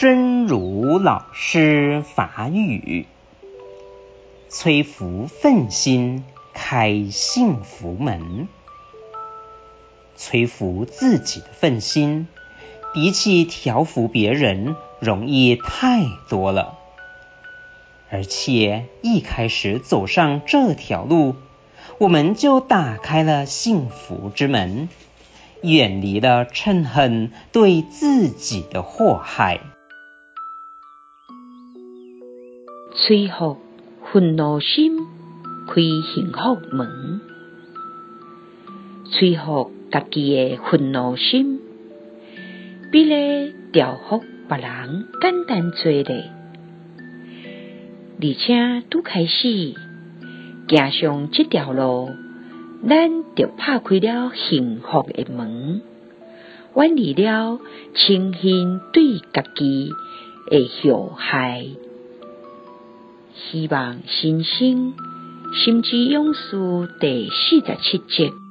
真如老师法语，摧伏愤心，开幸福门。摧伏自己的愤心，比起调伏别人，容易太多了。而且一开始走上这条路，我们就打开了幸福之门，远离了嗔恨对自己的祸害。摧伏愤怒心，开幸福门。摧伏家己的愤怒心，比咧调伏别人简单多咧。而且拄开始行上这条路，咱就拍开了幸福的门，远离了嗔恨对家己的祸害。希望新生心之勇士第四十七集。